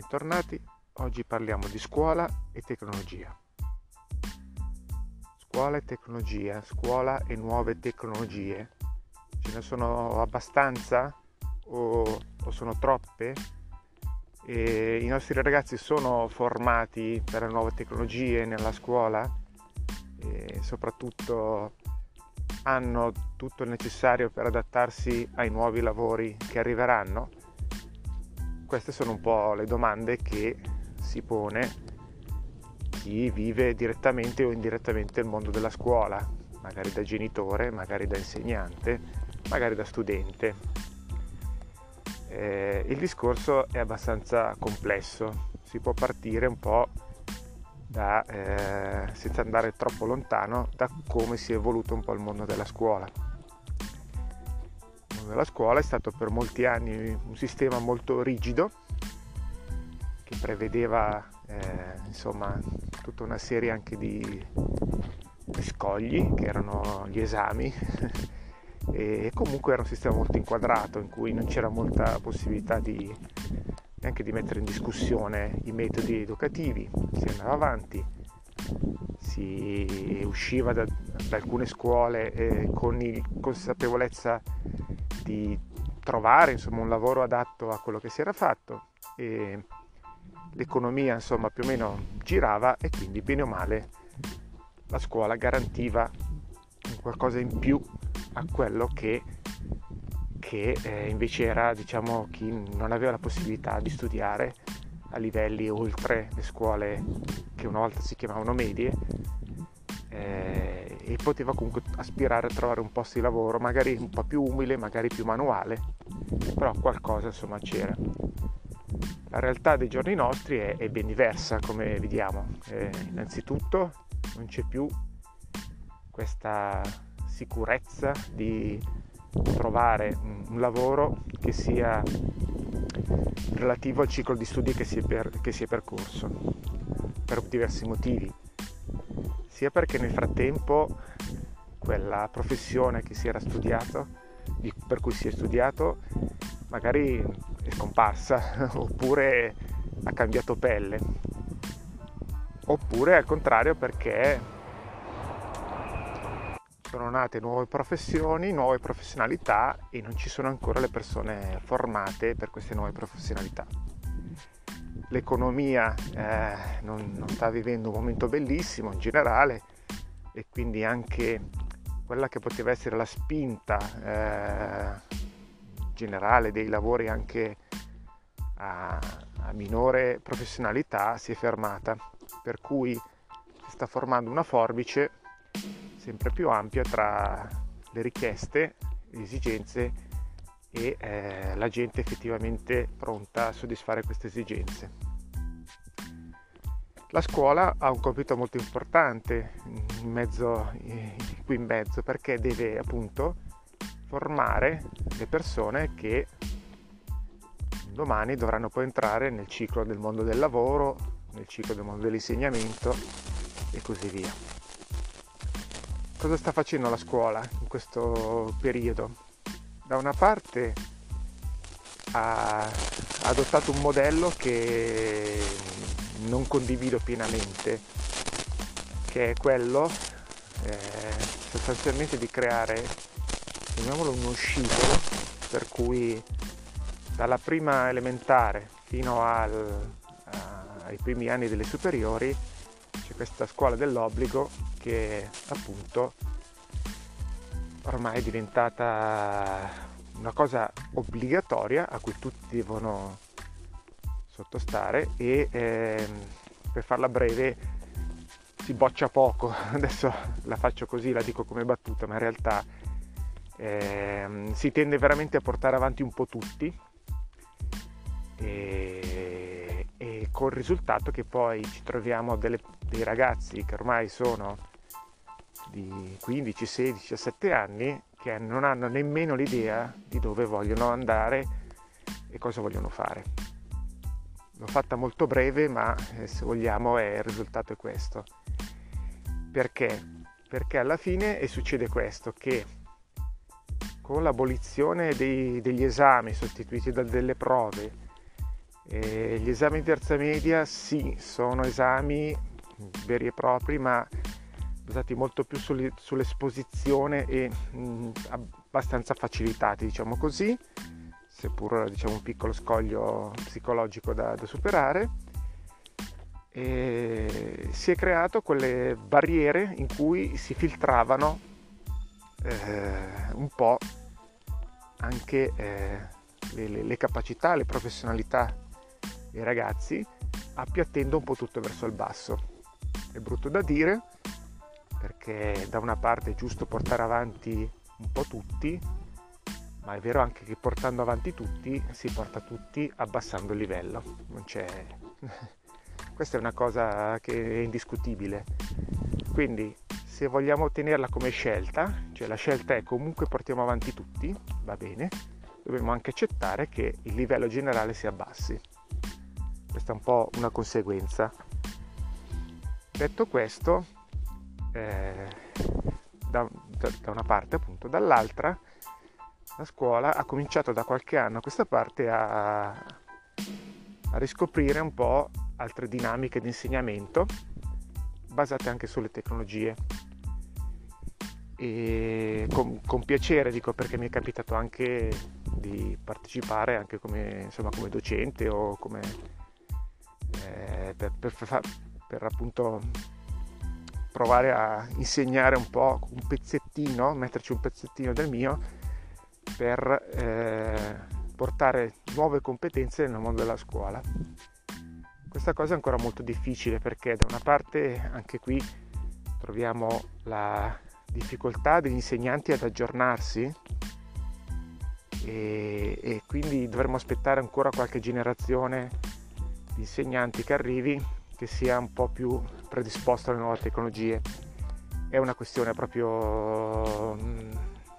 bentornati. Oggi parliamo di scuola e tecnologia. Scuola e tecnologia, scuola e nuove tecnologie. Ce ne sono abbastanza o, o sono troppe? E I nostri ragazzi sono formati per le nuove tecnologie nella scuola e soprattutto hanno tutto il necessario per adattarsi ai nuovi lavori che arriveranno? Queste sono un po' le domande che si pone chi vive direttamente o indirettamente il mondo della scuola, magari da genitore, magari da insegnante, magari da studente. Eh, il discorso è abbastanza complesso, si può partire un po' da, eh, senza andare troppo lontano da come si è evoluto un po' il mondo della scuola della scuola è stato per molti anni un sistema molto rigido che prevedeva eh, insomma tutta una serie anche di, di scogli che erano gli esami e comunque era un sistema molto inquadrato in cui non c'era molta possibilità di, neanche di mettere in discussione i metodi educativi, si andava avanti, si usciva da, da alcune scuole eh, con il, consapevolezza di trovare insomma, un lavoro adatto a quello che si era fatto e l'economia insomma più o meno girava e quindi bene o male la scuola garantiva qualcosa in più a quello che, che eh, invece era diciamo chi non aveva la possibilità di studiare a livelli oltre le scuole che una volta si chiamavano medie eh, e poteva comunque aspirare a trovare un posto di lavoro magari un po' più umile, magari più manuale, però qualcosa insomma c'era. La realtà dei giorni nostri è, è ben diversa come vediamo. Eh, innanzitutto non c'è più questa sicurezza di trovare un, lavoro che sia relativo al ciclo di studi che si è, per, che si è percorso per diversi motivi sia perché nel frattempo quella professione che si era studiato, per cui si è studiato, magari è scomparsa oppure ha cambiato pelle, oppure al contrario perché sono nate nuove professioni, nuove professionalità e non ci sono ancora le persone formate per queste nuove professionalità l'economia eh, non, non, sta vivendo un momento bellissimo in generale e quindi anche quella che poteva essere la spinta eh, generale dei lavori anche a, a minore professionalità si è fermata, per cui si sta formando una forbice sempre più ampia tra le richieste, le esigenze e eh, la gente effettivamente pronta a soddisfare queste esigenze. La scuola ha un compito molto importante in mezzo, qui in mezzo perché deve appunto formare le persone che domani dovranno poi entrare nel ciclo del mondo del lavoro, nel ciclo del mondo dell'insegnamento e così via. Cosa sta facendo la scuola in questo periodo? Da una parte ha adottato un modello che non condivido pienamente, che è quello eh, sostanzialmente di creare, chiamiamolo uno scivolo, per cui dalla prima elementare fino al, ai primi anni delle superiori c'è questa scuola dell'obbligo che appunto ormai è diventata una cosa obbligatoria a cui tutti devono sottostare e ehm, per farla breve si boccia poco, adesso la faccio così, la dico come battuta, ma in realtà ehm, si tende veramente a portare avanti un po' tutti. E, e col risultato che poi ci troviamo delle, dei ragazzi che ormai sono di 15, 16, 17 anni che non hanno nemmeno l'idea di dove vogliono andare e cosa vogliono fare. L'ho fatta molto breve, ma eh, se vogliamo è, il risultato è questo. Perché? Perché alla fine succede questo, che con l'abolizione dei, degli esami sostituiti da delle prove, E gli esami di terza media sì, sono esami veri e propri, ma basati molto più sull'esposizione e abbastanza facilitati, diciamo così, seppur diciamo, un piccolo scoglio psicologico da, da superare. E si è creato quelle barriere in cui si filtravano eh, un po' anche eh, le, le, le capacità, le professionalità dei ragazzi, appiattendo un po' tutto verso il basso. È brutto da dire, perché da una parte è giusto portare avanti un po' tutti, ma è vero anche che portando avanti tutti si porta tutti abbassando il livello. Non c'è... Questa è una cosa che è indiscutibile. Quindi se vogliamo tenerla come scelta, cioè la scelta è comunque portiamo avanti tutti, va bene, dobbiamo anche accettare che il livello generale si abbassi. Questa è un po' una conseguenza. Detto questo, eh, da, da, una parte appunto, dall'altra la scuola ha cominciato da qualche anno a questa parte a, a riscoprire un po' altre dinamiche di insegnamento basate anche sulle tecnologie. E con, con, piacere dico perché mi è capitato anche di partecipare anche come, insomma, come docente o come eh, per, per, per appunto provare a insegnare un po' un pezzettino, metterci un pezzettino del mio per eh, portare nuove competenze nel mondo della scuola. Questa cosa è ancora molto difficile perché da una parte anche qui troviamo la difficoltà degli insegnanti ad aggiornarsi e, e quindi dovremo aspettare ancora qualche generazione di insegnanti che arrivi che sia un po' più predisposto alle nuove tecnologie. È una questione proprio mm,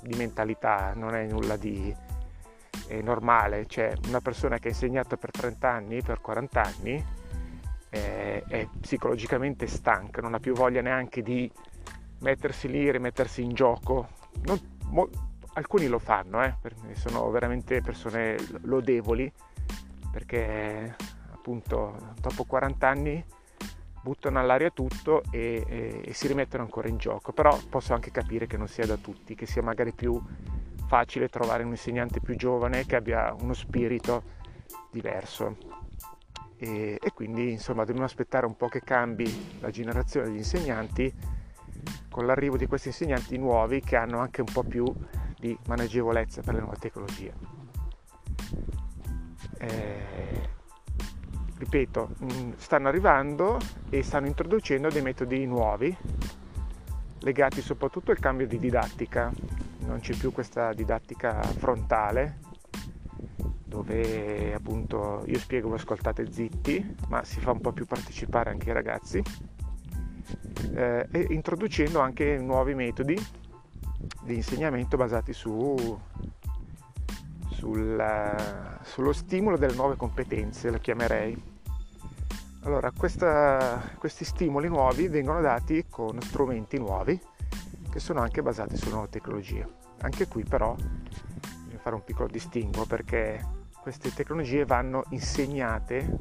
di mentalità, non è nulla di è normale, cioè una persona che ha insegnato per 30 anni, per 40 anni, è, è psicologicamente stanca, non ha più voglia neanche di mettersi lì, rimettersi in gioco. Non, mo, alcuni lo fanno, eh, sono veramente persone lodevoli, perché appunto dopo 40 anni buttano all'aria tutto e, e, e, si rimettono ancora in gioco, però posso anche capire che non sia da tutti, che sia magari più facile trovare un insegnante più giovane che abbia uno spirito diverso. E, e quindi insomma dobbiamo aspettare un po' che cambi la generazione degli insegnanti con l'arrivo di questi insegnanti nuovi che hanno anche un po' più di maneggevolezza per le nuove tecnologie. Eh, ripeto, mm, stanno arrivando e stanno introducendo dei metodi nuovi legati soprattutto al cambio di didattica. Non c'è più questa didattica frontale dove appunto io spiego voi ascoltate zitti, ma si fa un po' più partecipare anche i ragazzi eh, e introducendo anche nuovi metodi di insegnamento basati su sul, sullo stimolo delle nuove competenze, lo chiamerei. Allora, questa, questi stimoli nuovi vengono dati con strumenti nuovi che sono anche basati su nuove tecnologie. Anche qui però bisogna fare un piccolo distinguo perché queste tecnologie vanno insegnate,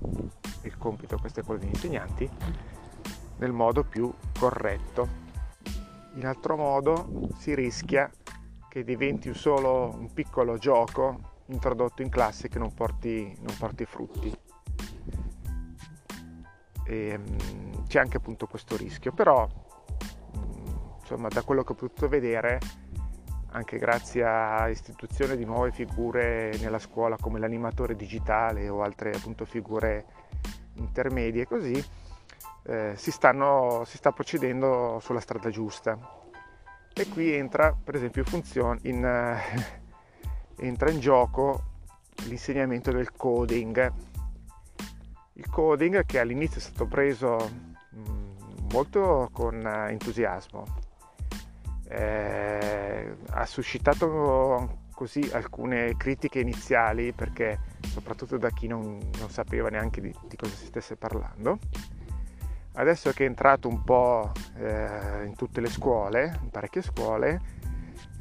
il compito questo è quello degli insegnanti, nel modo più corretto. In altro modo si rischia che diventi solo un piccolo gioco introdotto in classe che non porti, non porti frutti. E, um, c'è anche appunto questo rischio, però um, insomma da quello che ho potuto vedere anche grazie a istituzione di nuove figure nella scuola come l'animatore digitale o altre appunto figure intermedie così eh, si, stanno, si sta procedendo sulla strada giusta e qui entra per esempio funzione in, eh, entra in gioco l'insegnamento del coding. Il coding che all'inizio è stato preso mh, mm, molto con eh, entusiasmo. Eh, ha suscitato così alcune critiche iniziali perché soprattutto da chi non, non sapeva neanche di, di cosa si stesse parlando Adesso che è entrato un po' eh, in tutte le scuole, in parecchie scuole,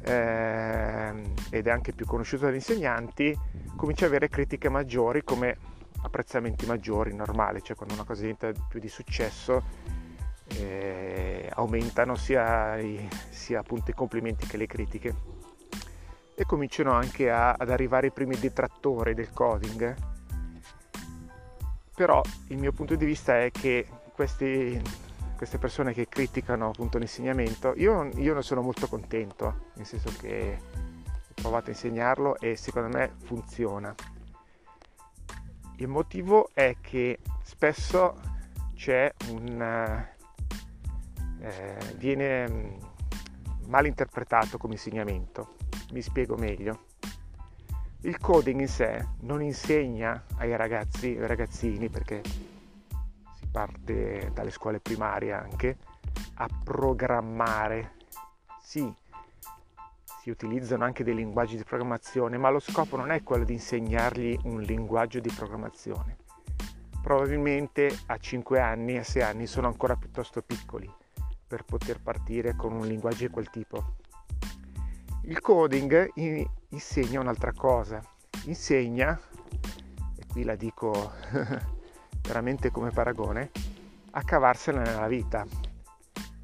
eh, ed è anche più conosciuto dagli insegnanti, comincia ad avere critiche maggiori come apprezzamenti maggiori, normale, cioè quando una cosa diventa più di successo eh, aumentano sia, i, sia appunto i complimenti che le critiche e cominciano anche a, ad arrivare i primi detrattori del coding. Però il mio punto di vista è che questi, queste persone che criticano appunto l'insegnamento, io, io non sono molto contento, nel senso che ho provato a insegnarlo e secondo me funziona. Il motivo è che spesso c'è un... Eh, viene mm, mal interpretato come insegnamento mi spiego meglio. Il coding in sé non insegna ai ragazzi, ai ragazzini, perché parte dalle scuole primarie anche, a programmare. Sì, si utilizzano anche dei linguaggi di programmazione, ma lo scopo non è quello di insegnargli un linguaggio di programmazione. Probabilmente a 5 anni, a 6 anni sono ancora piuttosto piccoli per poter partire con un linguaggio di quel tipo. Il coding insegna un'altra cosa, insegna, e qui la dico veramente come paragone, a cavarsela nella vita,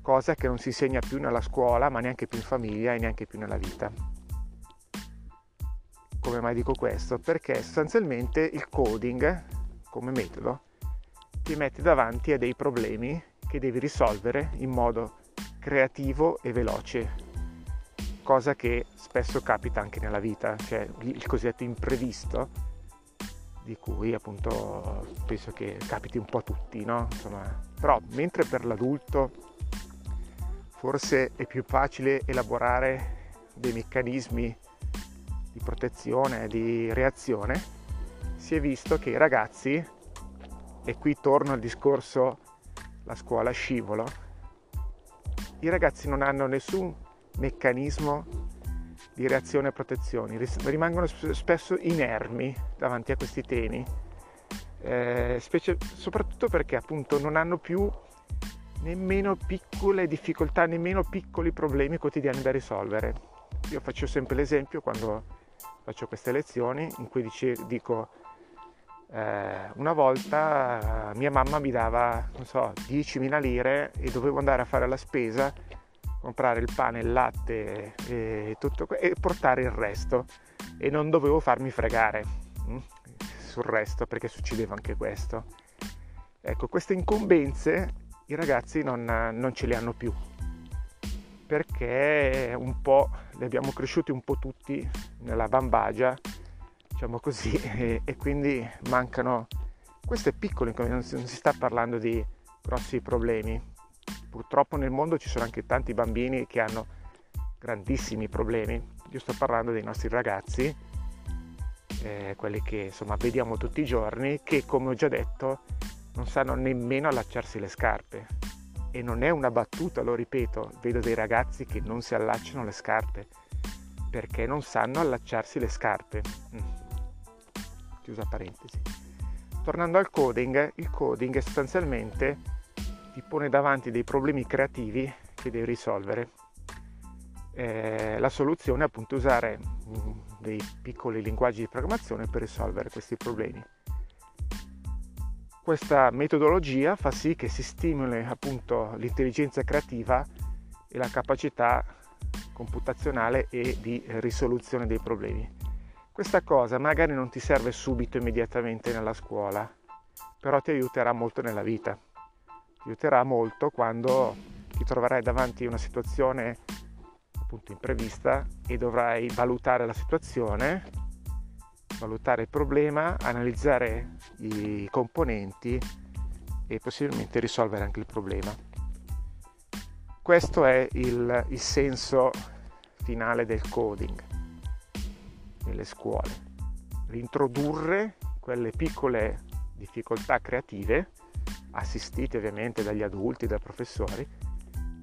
cosa che non si insegna più nella scuola, ma neanche più in famiglia e neanche più nella vita. Come mai dico questo? Perché sostanzialmente il coding come metodo ti mette davanti a dei problemi che devi risolvere in modo creativo e veloce cosa che spesso capita anche nella vita, cioè il cosiddetto imprevisto, di cui appunto penso che capiti un po' a tutti, no? Insomma, però mentre per l'adulto forse è più facile elaborare dei meccanismi di protezione, di reazione, si è visto che i ragazzi, e qui torno al discorso la scuola scivolo, i ragazzi non hanno nessun meccanismo di reazione e protezione, rimangono spesso inermi davanti a questi temi, eh, specie, soprattutto perché appunto non hanno più nemmeno piccole difficoltà, nemmeno piccoli problemi quotidiani da risolvere. Io faccio sempre l'esempio quando faccio queste lezioni in cui dice, dico eh, una volta mia mamma mi dava, non so, 10.000 lire e dovevo andare a fare la spesa comprare il pane, il latte e, tutto, e portare il resto. E non dovevo farmi fregare mm, sul resto perché succedeva anche questo. Ecco, queste incombenze i ragazzi non, non ce le hanno più. Perché un po' le abbiamo cresciuti un po' tutti nella bambagia, diciamo così, e, e quindi mancano queste piccole, si, non si sta parlando di grossi problemi, purtroppo nel mondo ci sono anche tanti bambini che hanno grandissimi problemi. Io sto parlando dei nostri ragazzi, eh, quelli che insomma vediamo tutti i giorni, che come ho già detto non sanno nemmeno allacciarsi le scarpe. E non è una battuta, lo ripeto, vedo dei ragazzi che non si allacciano le scarpe perché non sanno allacciarsi le scarpe. Mm. Chiusa parentesi. Tornando al coding, il coding è sostanzialmente ti pone davanti dei problemi creativi che devi risolvere. Eh, la soluzione è appunto usare mm, dei piccoli linguaggi di programmazione per risolvere questi problemi. Questa metodologia fa sì che si stimoli appunto l'intelligenza creativa e la capacità computazionale e di risoluzione dei problemi. Questa cosa magari non ti serve subito immediatamente nella scuola, però ti aiuterà molto nella vita aiuterà molto quando ti troverai davanti a una situazione appunto imprevista e dovrai valutare la situazione, valutare il problema, analizzare i componenti e possibilmente risolvere anche il problema. Questo è il, il senso finale del coding nelle scuole, rintrodurre quelle piccole difficoltà creative assistiti ovviamente dagli adulti, dai professori,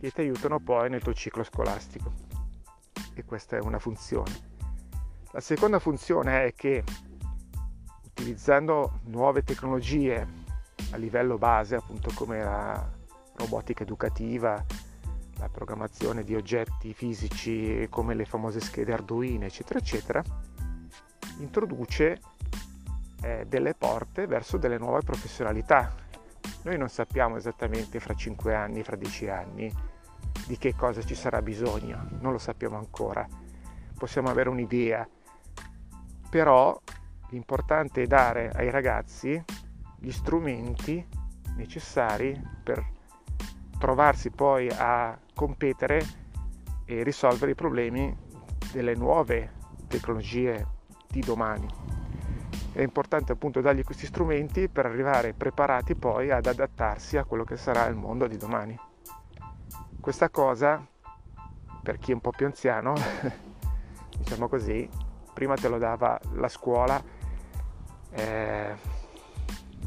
che ti aiutano poi nel tuo ciclo scolastico. E questa è una funzione. La seconda funzione è che utilizzando nuove tecnologie a livello base, appunto come la robotica educativa, la programmazione di oggetti fisici come le famose schede Arduino, eccetera, eccetera, introduce eh, delle porte verso delle nuove professionalità. Noi non sappiamo esattamente fra 5 anni, fra 10 anni di che cosa ci sarà bisogno, non lo sappiamo ancora. Possiamo avere un'idea, però l'importante è dare ai ragazzi gli strumenti necessari per trovarsi poi a competere e risolvere i problemi delle nuove tecnologie di domani. È importante appunto dargli questi strumenti per arrivare preparati poi ad adattarsi a quello che sarà il mondo di domani. Questa cosa, per chi è un po' più anziano, diciamo così, prima te lo dava la scuola eh,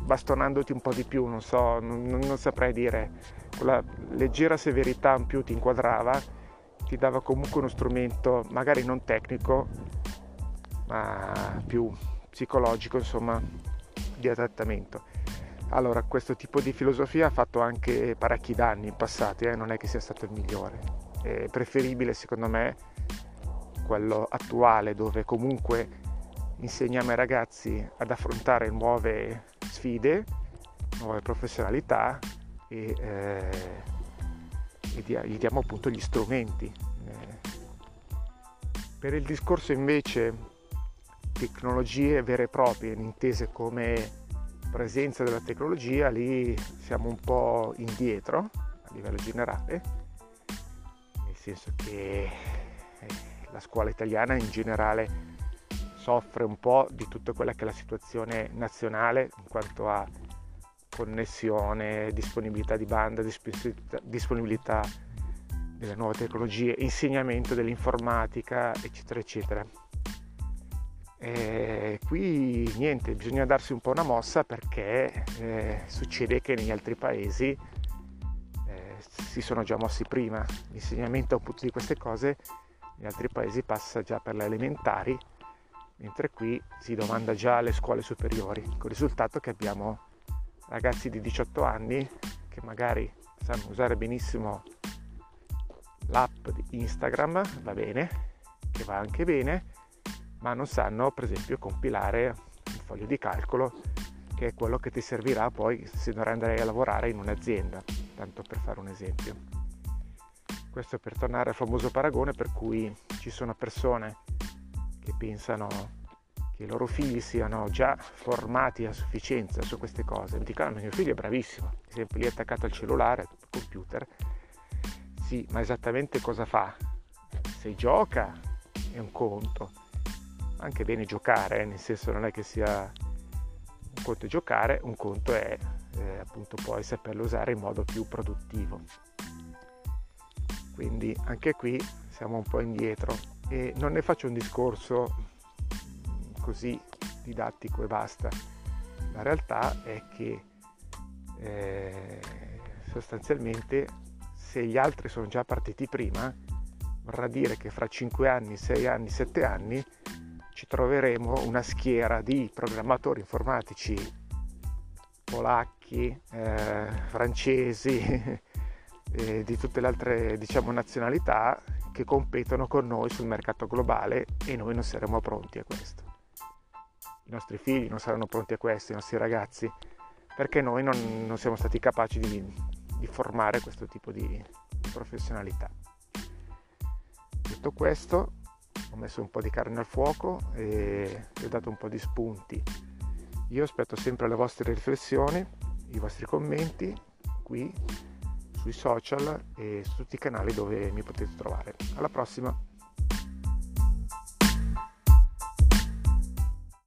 bastonandoti un po' di più, non so, non, non saprei dire, quella leggera severità in più ti inquadrava, ti dava comunque uno strumento magari non tecnico, ma più psicologico, insomma, di adattamento. Allora, questo tipo di filosofia ha fatto anche parecchi danni in passato, eh? non è che sia stato il migliore. È preferibile, secondo me, quello attuale, dove comunque insegniamo ai ragazzi ad affrontare nuove sfide, nuove professionalità e, eh, e gli diamo appunto gli strumenti. Eh. Per il discorso invece tecnologie vere e proprie, intese come presenza della tecnologia, lì siamo un po' indietro a livello generale, nel senso che eh, la scuola italiana in generale soffre un po' di tutta quella che è la situazione nazionale in quanto a connessione, disponibilità di banda, disponibilità delle nuove tecnologie, insegnamento dell'informatica, eccetera, eccetera. E qui niente, bisogna darsi un po' una mossa perché eh, succede che negli altri paesi eh, si sono già mossi prima. L'insegnamento appunto di queste cose negli altri paesi passa già per le elementari, mentre qui si domanda già alle scuole superiori, con il risultato che abbiamo ragazzi di 18 anni che magari sanno usare benissimo l'app di Instagram, va bene, che va anche bene, ma non sanno per esempio compilare un foglio di calcolo che è quello che ti servirà poi se dovrai andare a lavorare in un'azienda, tanto per fare un esempio. Questo per tornare al famoso paragone per cui ci sono persone che pensano che i loro figli siano già formati a sufficienza su queste cose. Mi dicono, ah, mio figlio è bravissimo, è sempre lì attaccato al cellulare, al computer. Sì, ma esattamente cosa fa? Se gioca è un conto, anche bene giocare, eh, nel senso non è che sia un conto è giocare, un conto è eh, appunto poi saperlo usare in modo più produttivo. Quindi anche qui siamo un po' indietro e non ne faccio un discorso così didattico e basta. La realtà è che eh, sostanzialmente se gli altri sono già partiti prima, vorrà dire che fra 5 anni, 6 anni, 7 anni ci troveremo una schiera di programmatori informatici polacchi, eh, francesi, eh, di tutte le altre diciamo, nazionalità che competono con noi sul mercato globale e noi non saremo pronti a questo. I nostri figli non saranno pronti a questo, i nostri ragazzi, perché noi non, non siamo stati capaci di, di, formare questo tipo di, professionalità. Detto questo, ho messo un po' di carne al fuoco e ho dato un po' di spunti. Io aspetto sempre le vostre riflessioni, i vostri commenti qui sui social e su tutti i canali dove mi potete trovare. Alla prossima!